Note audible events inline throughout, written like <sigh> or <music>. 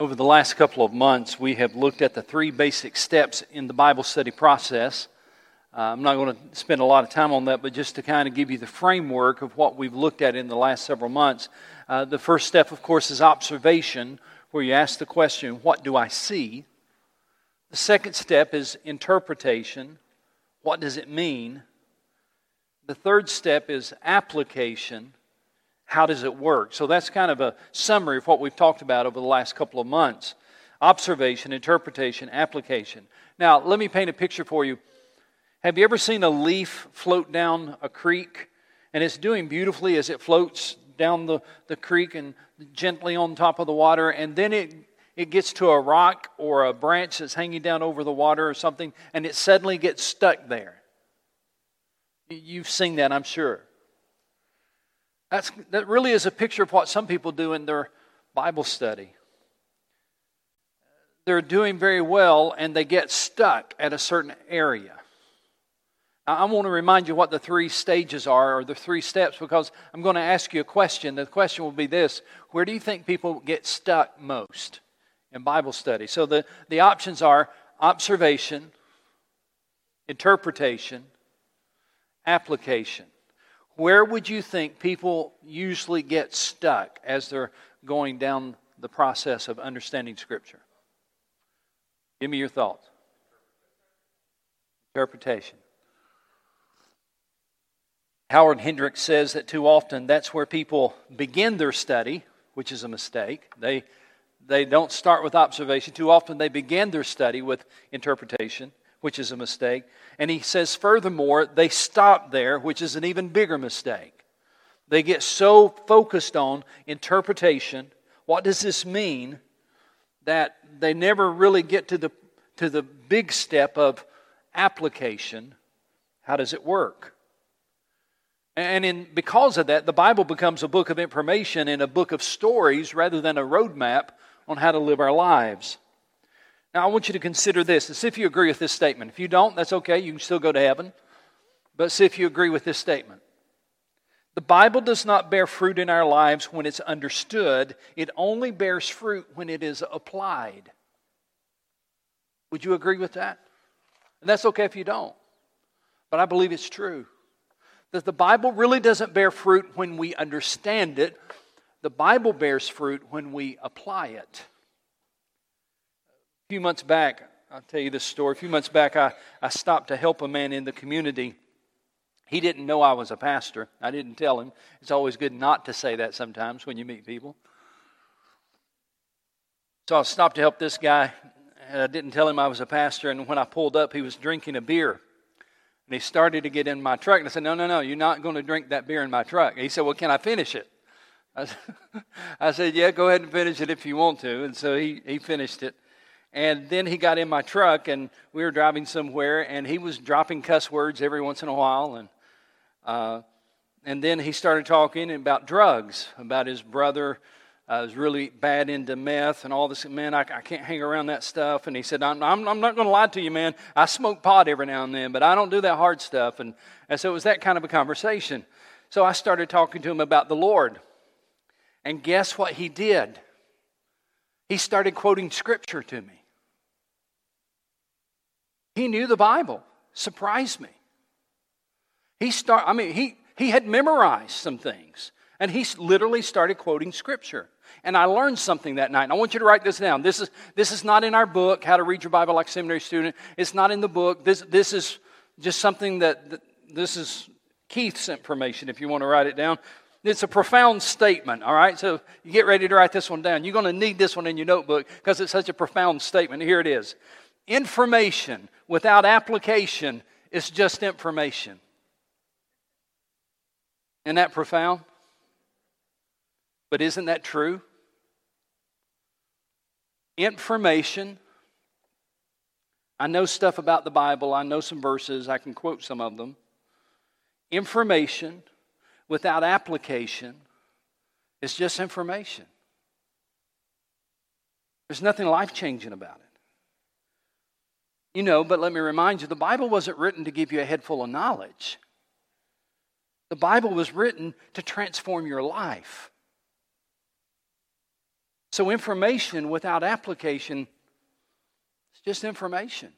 Over the last couple of months, we have looked at the three basic steps in the Bible study process. Uh, I'm not going to spend a lot of time on that, but just to kind of give you the framework of what we've looked at in the last several months. Uh, the first step, of course, is observation, where you ask the question, What do I see? The second step is interpretation. What does it mean? The third step is application how does it work? So that's kind of a summary of what we've talked about over the last couple of months observation, interpretation, application. Now, let me paint a picture for you. Have you ever seen a leaf float down a creek? And it's doing beautifully as it floats down the, the creek and gently on top of the water, and then it, it gets to a rock or a branch that's hanging down over the water or something, and it suddenly gets stuck there. You've seen that, I'm sure. That's, that really is a picture of what some people do in their Bible study. They're doing very well and they get stuck at a certain area. Now, I want to remind you what the three stages are or the three steps because I'm going to ask you a question. The question will be this Where do you think people get stuck most in Bible study? So the, the options are observation, interpretation, application where would you think people usually get stuck as they're going down the process of understanding Scripture? Give me your thoughts. Interpretation. Howard Hendricks says that too often that's where people begin their study, which is a mistake. They, they don't start with observation. Too often they begin their study with interpretation which is a mistake. And he says, furthermore, they stop there, which is an even bigger mistake. They get so focused on interpretation. What does this mean? That they never really get to the, to the big step of application. How does it work? And in, because of that, the Bible becomes a book of information and a book of stories rather than a roadmap on how to live our lives. Now, I want you to consider this and see if you agree with this statement. If you don't, that's okay. You can still go to heaven. But see if you agree with this statement. The Bible does not bear fruit in our lives when it's understood, it only bears fruit when it is applied. Would you agree with that? And that's okay if you don't. But I believe it's true. That the Bible really doesn't bear fruit when we understand it, the Bible bears fruit when we apply it few months back, I'll tell you this story. A few months back, I, I stopped to help a man in the community. He didn't know I was a pastor. I didn't tell him. It's always good not to say that sometimes when you meet people. So I stopped to help this guy. And I didn't tell him I was a pastor. And when I pulled up, he was drinking a beer. And he started to get in my truck. And I said, No, no, no, you're not going to drink that beer in my truck. And he said, Well, can I finish it? I, <laughs> I said, Yeah, go ahead and finish it if you want to. And so he, he finished it. And then he got in my truck, and we were driving somewhere, and he was dropping cuss words every once in a while. And, uh, and then he started talking about drugs, about his brother uh, was really bad into meth and all this. Man, I, I can't hang around that stuff. And he said, I'm, I'm, I'm not going to lie to you, man. I smoke pot every now and then, but I don't do that hard stuff. And, and so it was that kind of a conversation. So I started talking to him about the Lord. And guess what he did? He started quoting scripture to me. He knew the Bible. Surprised me. He start, I mean, he, he had memorized some things. And he literally started quoting scripture. And I learned something that night. And I want you to write this down. This is, this is not in our book, How to Read Your Bible Like a Seminary Student. It's not in the book. This, this is just something that, that this is Keith's information if you want to write it down. It's a profound statement, all right? So you get ready to write this one down. You're going to need this one in your notebook because it's such a profound statement. Here it is Information without application is just information. Isn't that profound? But isn't that true? Information. I know stuff about the Bible. I know some verses. I can quote some of them. Information without application is just information. There's nothing life changing about it. You know, but let me remind you the Bible wasn't written to give you a head full of knowledge. The Bible was written to transform your life. So, information without application is just information.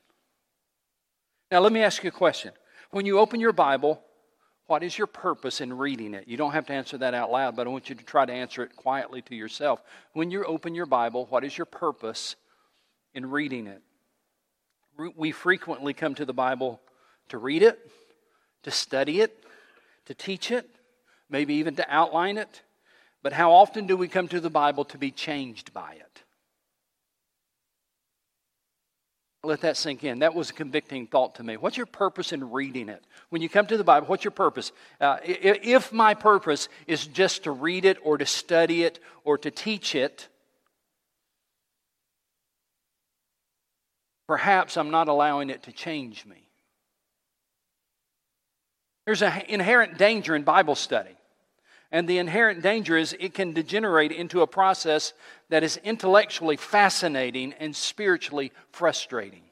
Now, let me ask you a question. When you open your Bible, what is your purpose in reading it? You don't have to answer that out loud, but I want you to try to answer it quietly to yourself. When you open your Bible, what is your purpose in reading it? We frequently come to the Bible to read it, to study it, to teach it, maybe even to outline it. But how often do we come to the Bible to be changed by it? Let that sink in. That was a convicting thought to me. What's your purpose in reading it? When you come to the Bible, what's your purpose? Uh, if my purpose is just to read it or to study it or to teach it, perhaps I'm not allowing it to change me. There's an inherent danger in Bible study. And the inherent danger is it can degenerate into a process that is intellectually fascinating and spiritually frustrating.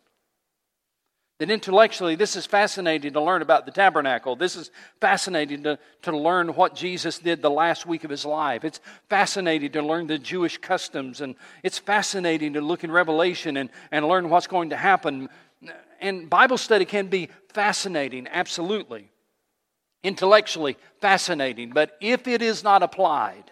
That intellectually, this is fascinating to learn about the tabernacle. This is fascinating to, to learn what Jesus did the last week of his life. It's fascinating to learn the Jewish customs. And it's fascinating to look in Revelation and, and learn what's going to happen. And Bible study can be fascinating, absolutely intellectually fascinating, but if it is not applied,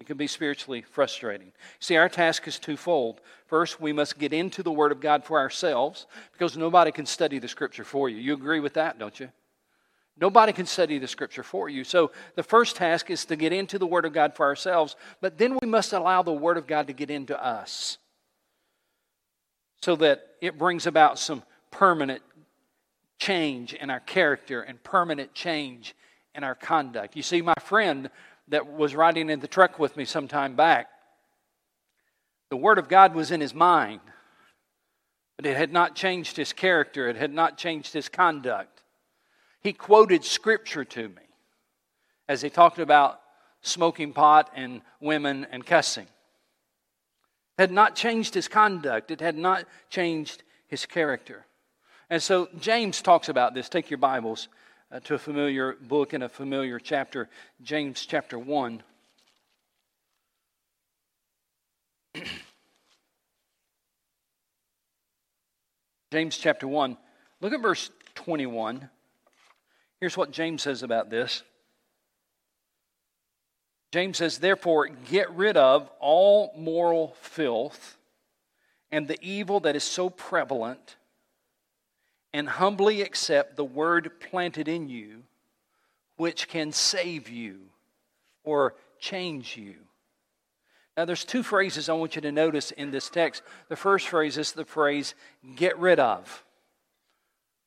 it can be spiritually frustrating. See, our task is twofold. First, we must get into the Word of God for ourselves because nobody can study the Scripture for you. You agree with that, don't you? Nobody can study the Scripture for you. So, the first task is to get into the Word of God for ourselves, but then we must allow the Word of God to get into us so that it brings about some permanent change in our character and permanent change in our conduct. You see, my friend that was riding in the truck with me some time back, the Word of God was in his mind, but it had not changed his character, it had not changed his conduct. He quoted Scripture to me as he talked about smoking pot and women and cussing. Had not changed his conduct, it had not changed his character. And so James talks about this. Take your Bibles uh, to a familiar book and a familiar chapter, James chapter 1. <clears throat> James chapter 1. Look at verse 21. Here's what James says about this. James says, Therefore, get rid of all moral filth and the evil that is so prevalent and humbly accept the word planted in you, which can save you or change you. Now, there's two phrases I want you to notice in this text. The first phrase is the phrase, get rid of.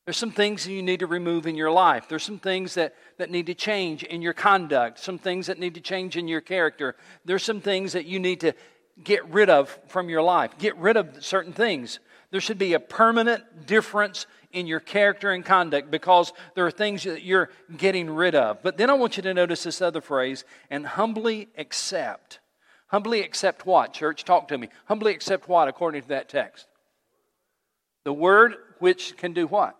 There's some things you need to remove in your life. There's some things that, that need to change in your conduct, some things that need to change in your character. There's some things that you need to get rid of from your life. Get rid of certain things. There should be a permanent difference in your character and conduct because there are things that you're getting rid of. But then I want you to notice this other phrase and humbly accept. Humbly accept what, church? Talk to me. Humbly accept what according to that text? The word which can do what?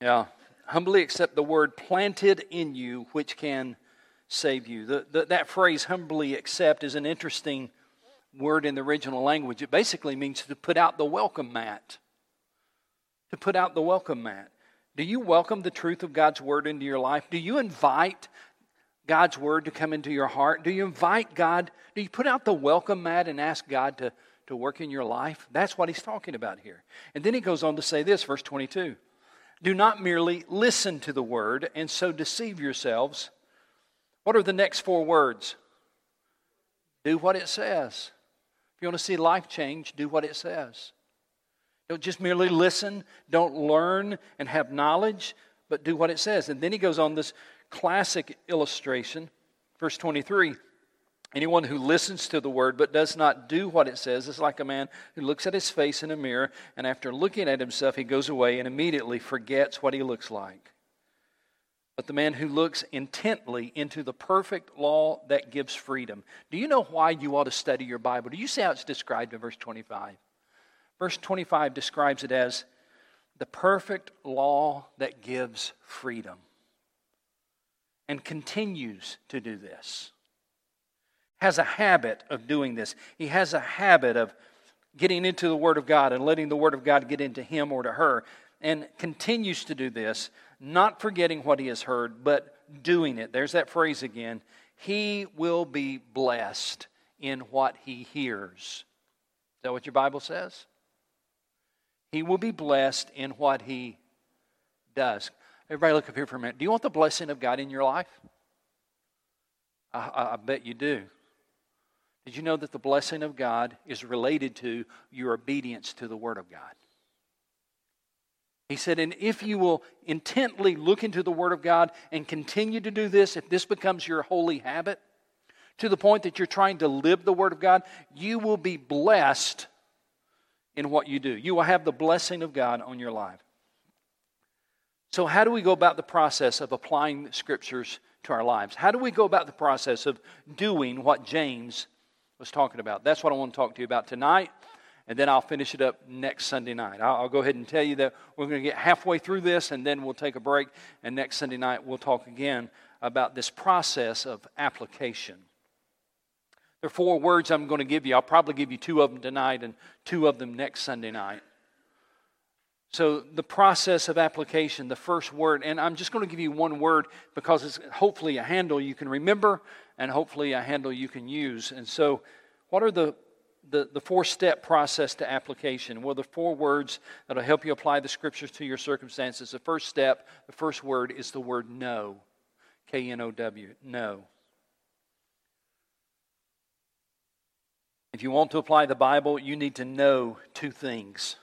Yeah. Humbly accept the word planted in you which can save you. The, the, that phrase, humbly accept, is an interesting word in the original language. It basically means to put out the welcome mat. To put out the welcome mat. Do you welcome the truth of God's word into your life? Do you invite God's word to come into your heart? Do you invite God? Do you put out the welcome mat and ask God to, to work in your life? That's what he's talking about here. And then he goes on to say this, verse 22 Do not merely listen to the word and so deceive yourselves. What are the next four words? Do what it says. If you want to see life change, do what it says. Don't just merely listen, don't learn and have knowledge, but do what it says. And then he goes on this classic illustration, verse 23. Anyone who listens to the word but does not do what it says is like a man who looks at his face in a mirror, and after looking at himself, he goes away and immediately forgets what he looks like but the man who looks intently into the perfect law that gives freedom. Do you know why you ought to study your Bible? Do you see how it's described in verse 25? Verse 25 describes it as the perfect law that gives freedom and continues to do this. has a habit of doing this. He has a habit of getting into the Word of God and letting the Word of God get into him or to her, and continues to do this, not forgetting what he has heard, but doing it. There's that phrase again. He will be blessed in what he hears. Is that what your Bible says? He will be blessed in what he does. Everybody, look up here for a minute. Do you want the blessing of God in your life? I, I, I bet you do. Did you know that the blessing of God is related to your obedience to the Word of God? He said, and if you will intently look into the Word of God and continue to do this, if this becomes your holy habit, to the point that you're trying to live the Word of God, you will be blessed in what you do. You will have the blessing of God on your life. So, how do we go about the process of applying the Scriptures to our lives? How do we go about the process of doing what James was talking about. That's what I want to talk to you about tonight, and then I'll finish it up next Sunday night. I'll, I'll go ahead and tell you that we're going to get halfway through this, and then we'll take a break, and next Sunday night we'll talk again about this process of application. There are four words I'm going to give you. I'll probably give you two of them tonight and two of them next Sunday night. So, the process of application, the first word, and I'm just going to give you one word because it's hopefully a handle you can remember and hopefully a handle you can use. And so, what are the, the, the four step process to application? Well, the four words that will help you apply the scriptures to your circumstances. The first step, the first word is the word know. K N O W, know. If you want to apply the Bible, you need to know two things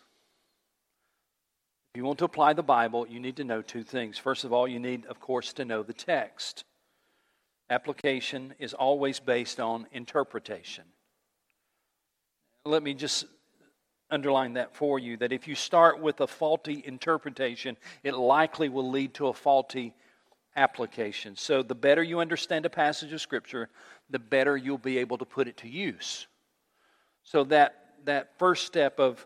If you want to apply the Bible, you need to know two things. First of all, you need, of course, to know the text. Application is always based on interpretation. Let me just underline that for you that if you start with a faulty interpretation, it likely will lead to a faulty application. So, the better you understand a passage of Scripture, the better you'll be able to put it to use. So, that, that first step of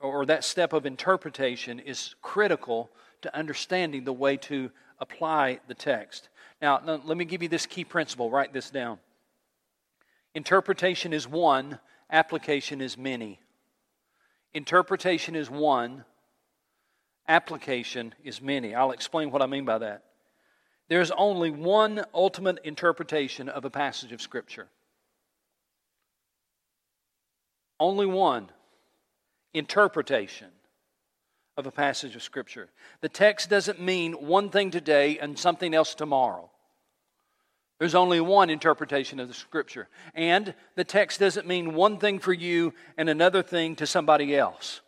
or that step of interpretation is critical to understanding the way to apply the text. Now, let me give you this key principle. Write this down. Interpretation is one, application is many. Interpretation is one, application is many. I'll explain what I mean by that. There's only one ultimate interpretation of a passage of Scripture. Only one interpretation of a passage of Scripture. The text doesn't mean one thing today and something else tomorrow. There's only one interpretation of the Scripture. And the text doesn't mean one thing for you and another thing to somebody else.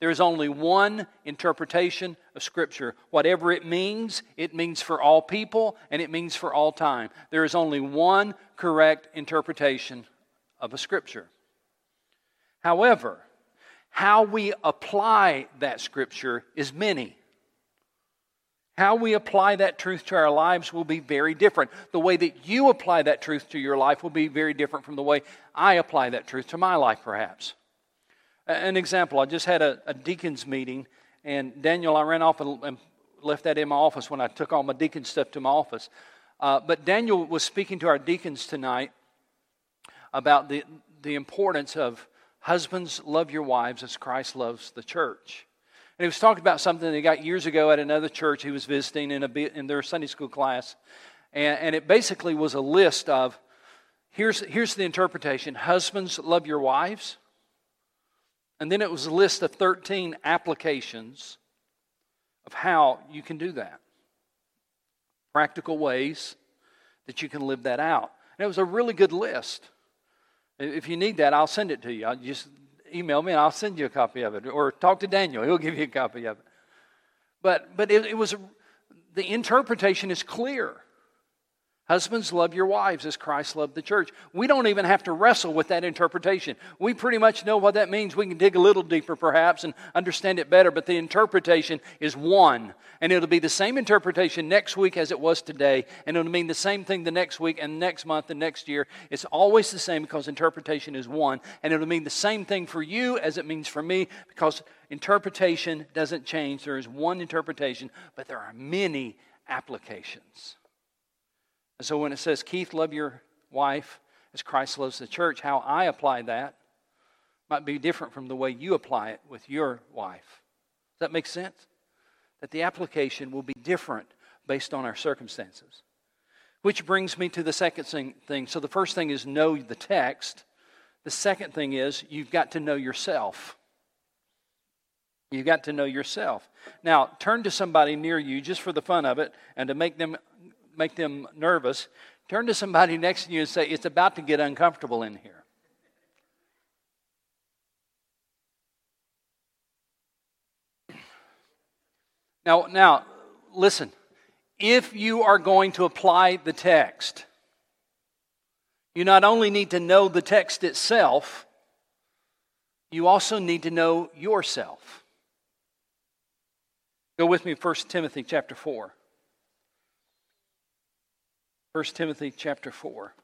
There is only one interpretation of Scripture. Whatever it means, it means for all people and it means for all time. There is only one correct interpretation of a Scripture. However, how we apply that scripture is many. How we apply that truth to our lives will be very different. The way that you apply that truth to your life will be very different from the way I apply that truth to my life, perhaps. An example I just had a, a deacon's meeting, and Daniel, I ran off and, and, left that in my office when I took all my deacon stuff to my office. Uh, but Daniel was speaking to our deacons tonight about the, the importance of Husbands, love your wives as Christ loves the church. And he was talking about something that he got years ago at another church he was visiting in, a, in their Sunday school class. And, and it basically was a list of here's, here's the interpretation Husbands, love your wives. And then it was a list of 13 applications of how you can do that. Practical ways that you can live that out. And it was a really good list. If you need that, I'll send it to you. I'll just email me and I'll send you a copy of it. Or talk to Daniel, he'll give you a copy of it. But, but it, it was, the interpretation is clear. Husbands, love your wives as Christ loved the church. We don't even have to wrestle with that interpretation. We pretty much know what that means. We can dig a little deeper, perhaps, and understand it better, but the interpretation is one. And it'll be the same interpretation next week as it was today, and it'll mean the same thing the next week, and next month, and next year. It's always the same because interpretation is one. And it'll mean the same thing for you as it means for me because interpretation doesn't change. There is one interpretation, but there are many applications. And so when it says, Keith, love your wife as Christ loves the church, how I apply that might be different from the way you apply it with your wife. Does that make sense? That the application will be different based on our circumstances. Which brings me to the second thing. So the first thing is know the text. The second thing is you've got to know yourself. You've got to know yourself. Now, turn to somebody near you just for the fun of it and to make them make them nervous. Turn to somebody next to you and say, It's about to get uncomfortable in here. Now, now, listen. If you are going to apply the text, you not only need to know the text itself, you also need to know yourself. Go with me 1 Timothy chapter 4. 1 Timothy chapter 4.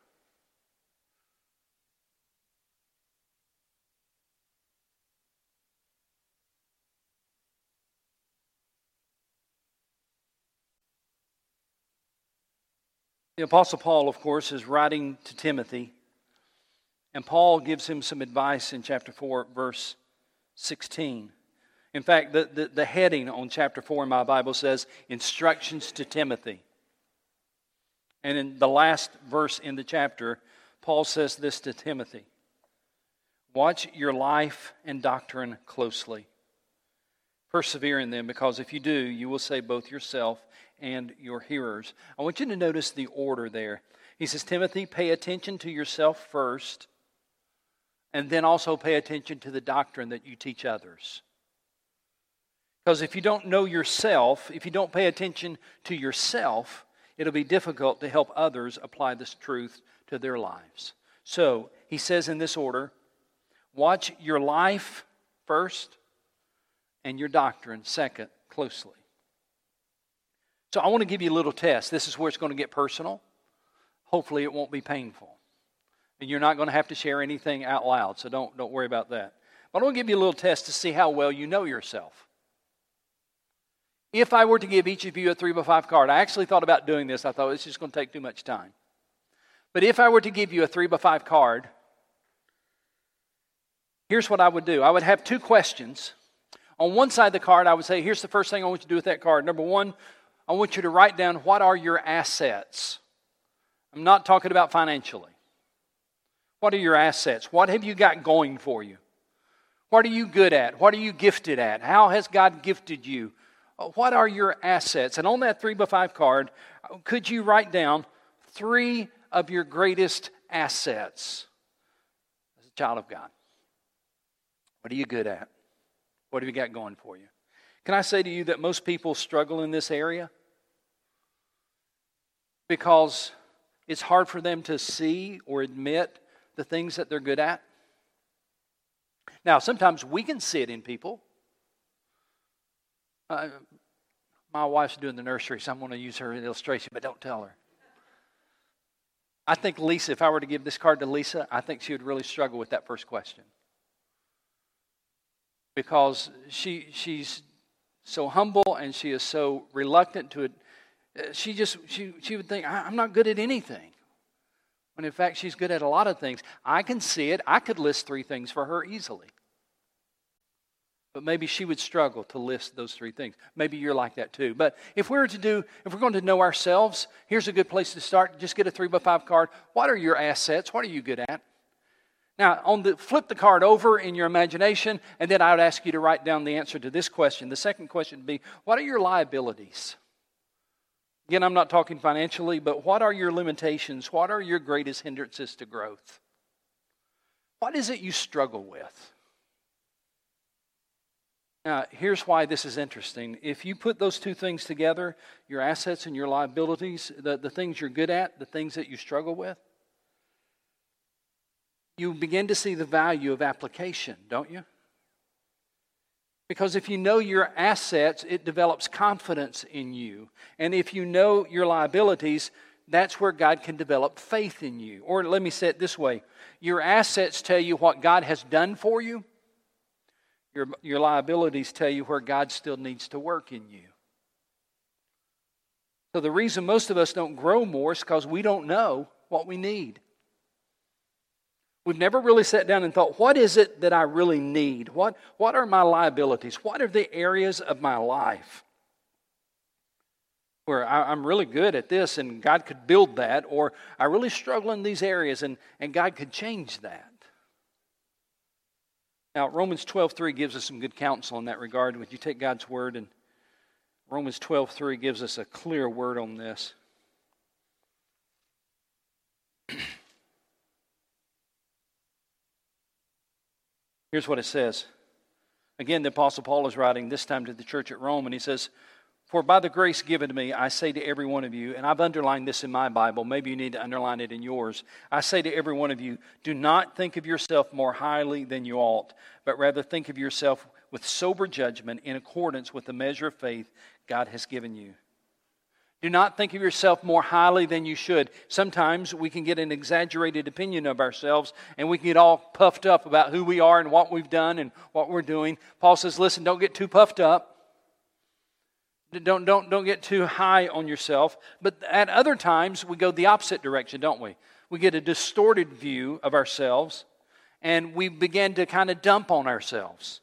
The Apostle Paul, of course, is writing to Timothy, and Paul gives him some advice in chapter 4, verse 16. In fact, the, the, the, heading on chapter 4 in my Bible says Instructions to Timothy. And in the last verse in the chapter, Paul says this to Timothy Watch your life and doctrine closely. Persevere in them, because if you do, you will save both yourself and your hearers. I want you to notice the order there. He says, Timothy, pay attention to yourself first, and then also pay attention to the doctrine that you teach others. Because if you don't know yourself, if you don't pay attention to yourself, it'll be difficult to help others apply this truth to their lives. So, he says in this order watch your life first and your doctrine second closely. So I want to give you a little test. This is where it's going to get personal. Hopefully, it won't be painful. And you're not going to have to share anything out loud, so don't, don't worry about that. But I want to give you a little test to see how well you know yourself. If I were to give each of you a three by five card, I actually thought about doing this. I thought it's just going to take too much time. But if I were to give you a three by five card, here's what I would do I would have two questions. On one side of the card, I would say, here's the first thing I want you to do with that card. Number one, I want you to write down what are your assets. I'm not talking about financially. What are your assets? What have you got going for you? What are you good at? What are you gifted at? How has God gifted you? What are your assets? And on that three by five card, could you write down three of your greatest assets as a child of God? What are you good at? What have you got going for you? Can I say to you that most people struggle in this area? Because it's hard for them to see or admit the things that they're good at. Now, sometimes we can see it in people. Uh, my wife's doing the nursery, so I'm going to use her illustration, but don't tell her. I think Lisa, if I were to give this card to Lisa, I think she would really struggle with that first question. Because she, she's so humble and she is so reluctant to it. Uh, she just, she, she would think, I'm not good at anything. When in fact, she's good at a lot of things. I can see it. I could list three things for her easily. But maybe she would struggle to list those three things. Maybe you're like that too. But if we were to do, if we're going to know ourselves, here's a good place to start. Just get a three by five card. What are your assets? What are you good at? Now, on the, flip the card over in your imagination, and then I would ask you to write down the answer to this question. The second question would be What are your liabilities? Again, I'm not talking financially, but what are your limitations? What are your greatest hindrances to growth? What is it you struggle with? Now, here's why this is interesting. If you put those two things together, your assets and your liabilities, the, the things you're good at, the things that you struggle with, you begin to see the value of application, don't you? Because if you know your assets, it develops confidence in you. And if you know your liabilities, that's where God can develop faith in you. Or let me say it this way your assets tell you what God has done for you, your, your liabilities tell you where God still needs to work in you. So the reason most of us don't grow more is because we don't know what we need. We've never really sat down and thought, what is it that I really need? What, what are my liabilities? What are the areas of my life where I, am really good at this and God could build that, or I really struggle in these areas and, and God could change that? Now, Romans 12.3 gives us some good counsel in that regard. Would you take God's word and Romans 12.3 gives us a clear word on this. <clears throat> Here's what it says. Again, the Apostle Paul is writing this time to the church at Rome, and he says, For by the grace given to me, I say to every one of you, and I've underlined this in my Bible, maybe you need to underline it in yours. I say to every one of you, do not think of yourself more highly than you ought, but rather think of yourself with sober judgment in accordance with the measure of faith God has given you. Do not think of yourself more highly than you should. Sometimes we can get an exaggerated opinion of ourselves and we can get all puffed up about who we are and what we've done and what we're doing. Paul says, listen, don't get too puffed up. Don't, don't, don't get too high on yourself. But at other times, we go the opposite direction, don't we? We get a distorted view of ourselves and we begin to kind of dump on ourselves.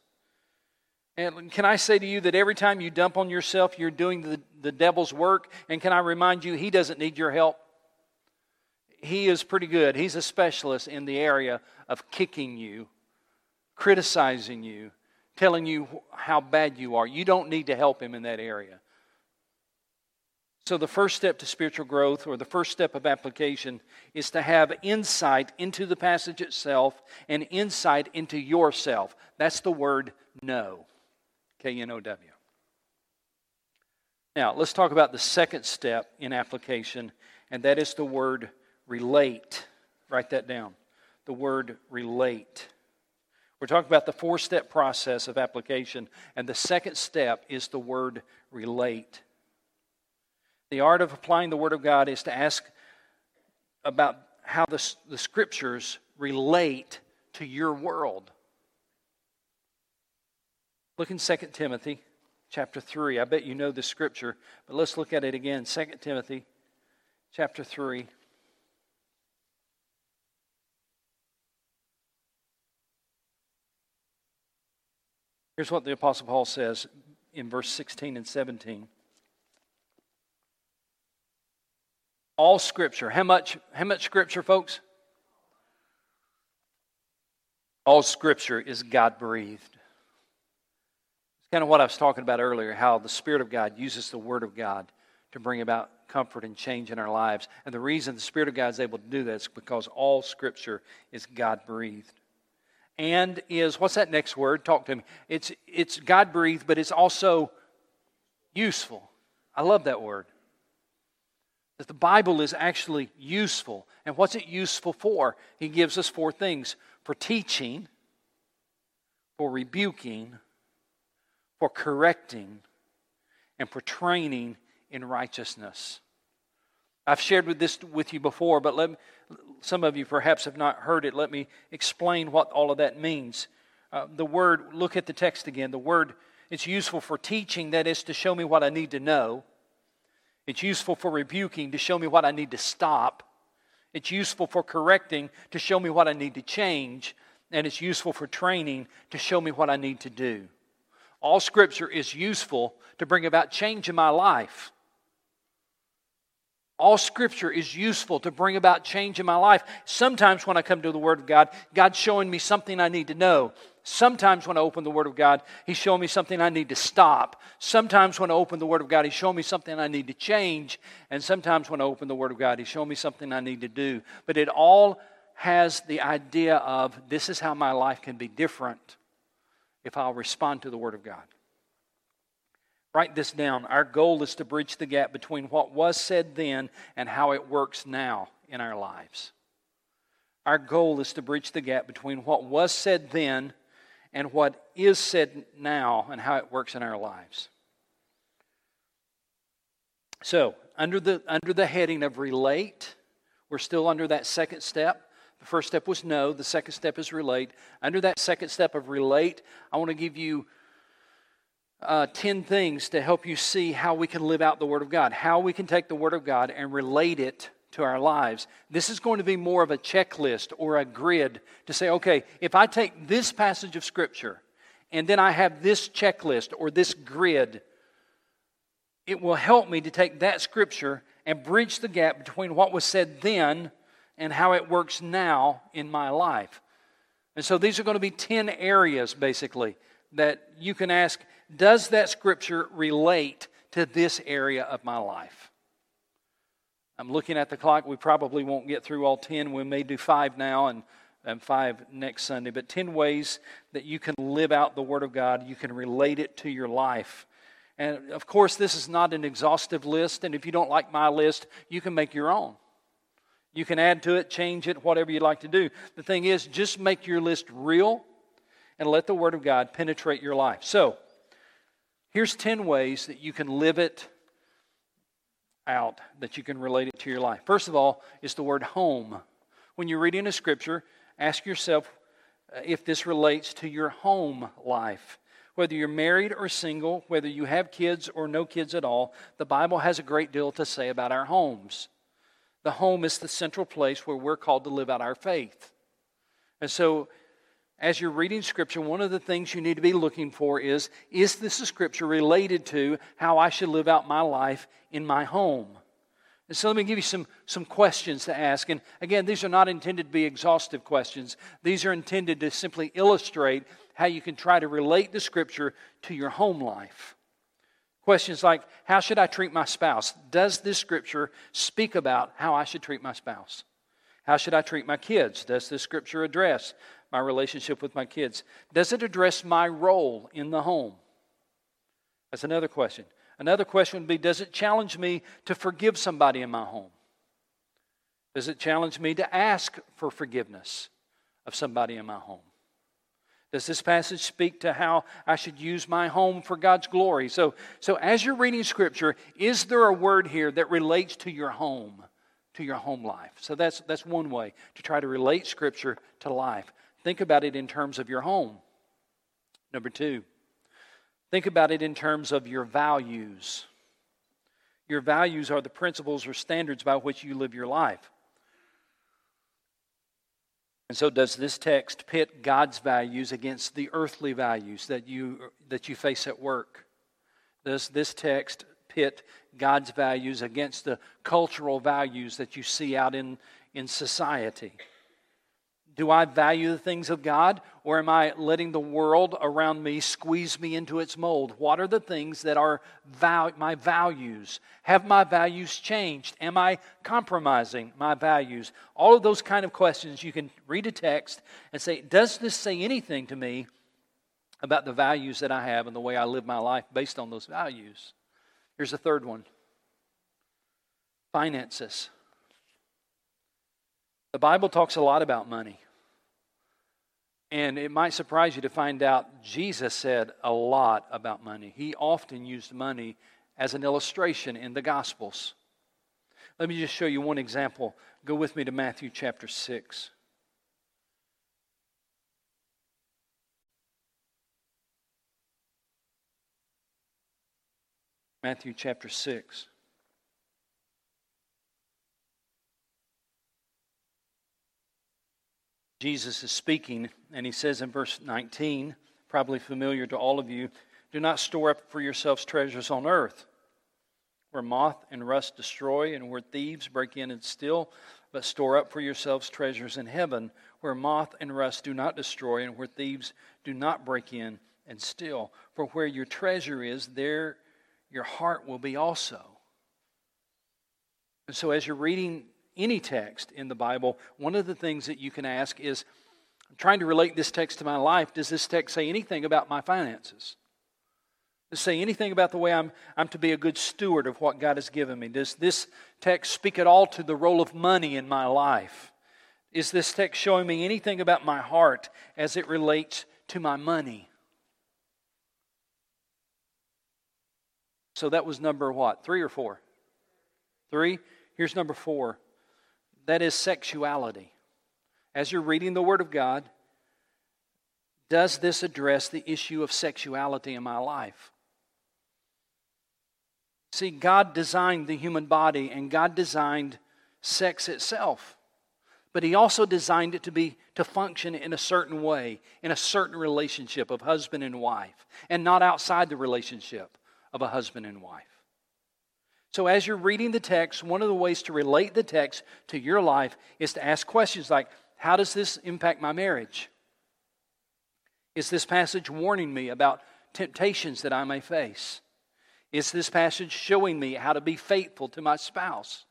And can I say to you that every time you dump on yourself, you're doing the, the devil's work? And can I remind you, he doesn't need your help? He is pretty good. He's a specialist in the area of kicking you, criticizing you, telling you how bad you are. You don't need to help him in that area. So, the first step to spiritual growth, or the first step of application, is to have insight into the passage itself and insight into yourself. That's the word know. K N O W. Now, let's talk about the second step in application, and that is the word relate. Write that down. The word relate. We're talking about the four step process of application, and the second step is the word relate. The art of applying the Word of God is to ask about how the, the Scriptures relate to your world. Look in 2 Timothy chapter 3. I bet you know the scripture, but let's look at it again. 2 Timothy chapter 3. Here's what the Apostle Paul says in verse 16 and 17. All scripture. How much, how much scripture, folks? All scripture is God breathed It's kind of what I was talking about earlier how the Spirit of God uses the Word of God to bring about comfort and change in our lives. And the reason the Spirit of God is able to do that is because all Scripture is God breathed. And is, what's that next word? Talk to me. It's, it's God breathed, but it's also useful. I love that word. That the Bible is actually useful. And what's it useful for? He gives us four things for teaching, for rebuking, for correcting and for training in righteousness. I've shared with this with you before, but let some of you perhaps have not heard it. Let me explain what all of that means. Uh, the word, look at the text again. The word, it's useful for teaching, that is to show me what I need to know. It's useful for rebuking, to show me what I need to stop. It's useful for correcting, to show me what I need to change. And it's useful for training, to show me what I need to do. All scripture is useful to bring about change in my life. All scripture is useful to bring about change in my life. Sometimes when I come to the Word of God, God's showing me something I need to know. Sometimes when I open the Word of God, He's showing me something I need to stop. Sometimes when I open the Word of God, He's showing me something I need to change. And sometimes when I open the Word of God, He's showing me something I need to do. But it all has the idea of this is how my life can be different if I'll respond to the Word of God. Write this down. Our goal is to bridge the gap between what was said then and how it works now in our lives. Our goal is to bridge the gap between what was said then and what is said now and how it works in our lives. So, under the, under the heading of relate, we're still under that second step. The first step was know, the second step is relate. Under that second step of relate, I want to give you uh, 10 things to help you see how we can live out the Word of God, how we can take the Word of God and relate it to our lives. This is going to be more of a checklist or a grid to say, okay, if I take this passage of Scripture and then I have this checklist or this grid, it will help me to take that Scripture and bridge the gap between what was said then and how it works now in my life. And so these are going to be 10 areas, basically, that you can ask Does that Scripture relate to this area of my life? I'm looking at the clock. We probably won't get through all 10. We may do five now and, and five next Sunday. But 10 ways that you can live out the Word of God, you can relate it to your life. And of course, this is not an exhaustive list. And if you don't like my list, you can make your own. You can add to it, change it, whatever you'd like to do. The thing is, just make your list real and let the Word of God penetrate your life. So, here's 10 ways that you can live it out that you can relate it to your life. First of all, is the word home. When you're reading a scripture, ask yourself uh, if this relates to your home life. Whether you're married or single, whether you have kids or no kids at all, the Bible has a great deal to say about our homes. The home is the central place where we're called to live out our faith. And so as you're reading Scripture, one of the things you need to be looking for is is this a Scripture related to how I should live out my life in my home? And so let me give you some, some questions to ask. And again, these are not intended to be exhaustive questions, these are intended to simply illustrate how you can try to relate the Scripture to your home life. Questions like How should I treat my spouse? Does this Scripture speak about how I should treat my spouse? How should I treat my kids? Does this Scripture address my relationship with my kids? Does it address my role in the home? That's another question. Another question would be Does it challenge me to forgive somebody in my home? Does it challenge me to ask for forgiveness of somebody in my home? Does this passage speak to how I should use my home for God's glory? So, so as you're reading Scripture, is there a word here that relates to your home, to your home life? So that's, that's one way to try to relate Scripture to life. Think about it in terms of your home. Number two, think about it in terms of your values. Your values are the principles or standards by which you live your life. And so, does this text pit God's values against the earthly values that you, that you face at work? Does this text pit God's values against the cultural values that you see out in, in society? Do I value the things of God or am I letting the world around me squeeze me into its mold? What are the things that are val- my values? Have my values changed? Am I compromising my values? All of those kind of questions you can read a text and say, Does this say anything to me about the values that I have and the way I live my life based on those values? Here's a third one finances. The Bible talks a lot about money. And it might surprise you to find out Jesus said a lot about money. He often used money as an illustration in the Gospels. Let me just show you one example. Go with me to Matthew chapter 6. Matthew chapter 6. Jesus is speaking, and he says in verse 19, probably familiar to all of you do not store up for yourselves treasures on earth, where moth and rust destroy, and where thieves break in and steal, but store up for yourselves treasures in heaven, where moth and rust do not destroy, and where thieves do not break in and steal. For where your treasure is, there your heart will be also. And so, as you're reading any text in the Bible, one of the things that you can ask is I'm trying to relate this text to my life. Does this text say anything about my finances? Does say anything about the way I'm, I'm to be a good steward of what God has given me? Does this text speak at all to the role of money in my life? Is this text showing me anything about my heart as it relates to my money? So that was number what? Three or four? Three? Here's number four that is sexuality. As you're reading the Word of God, does this address the issue of sexuality in my life? See, God designed the human body and God designed sex itself. But he also designed it to be to function in a certain way, in a certain relationship of husband and wife, and not outside the relationship of a husband and wife. So, as you're reading the text, one of the ways to relate the text to your life is to ask questions like How does this impact my marriage? Is this passage warning me about temptations that I may face? Is this passage showing me how to be faithful to my spouse?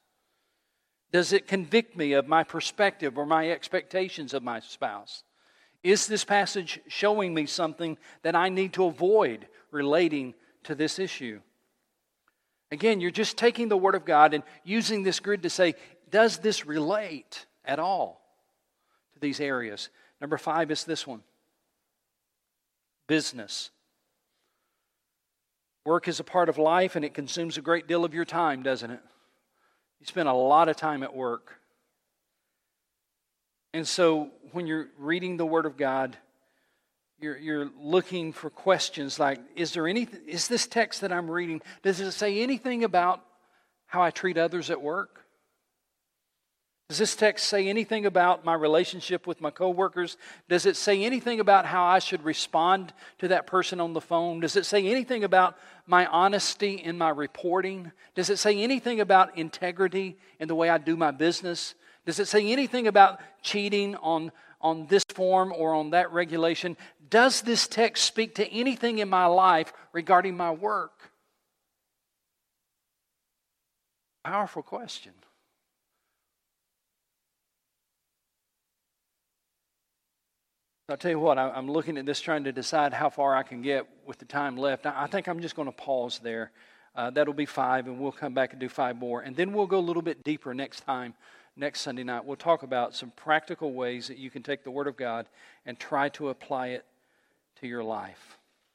Does it convict me of my perspective or my expectations of my spouse? Is this passage showing me something that I need to avoid relating to this issue? Again, you're just taking the Word of God and using this grid to say, does this relate at all to these areas? Number five is this one business. Work is a part of life and it consumes a great deal of your time, doesn't it? You spend a lot of time at work. And so when you're reading the Word of God, you're, you're looking for questions like is there any, is this text that i'm reading does it say anything about how i treat others at work does this text say anything about my relationship with my coworkers? Does it say anything about how I should respond to that person on the phone? Does it say anything about my honesty in my reporting? Does it say anything about integrity in the way I do my business? Does it say anything about cheating on, on this form or on that regulation? Does this text speak to anything in my life regarding my work? Powerful question. I'll tell you what, I'm looking at this trying to decide how far I can get with the time left. I think I'm just going to pause there. Uh, that'll be five, and we'll come back and do five more. And then we'll go a little bit deeper next time, next Sunday night. We'll talk about some practical ways that you can take the Word of God and try to apply it to your life.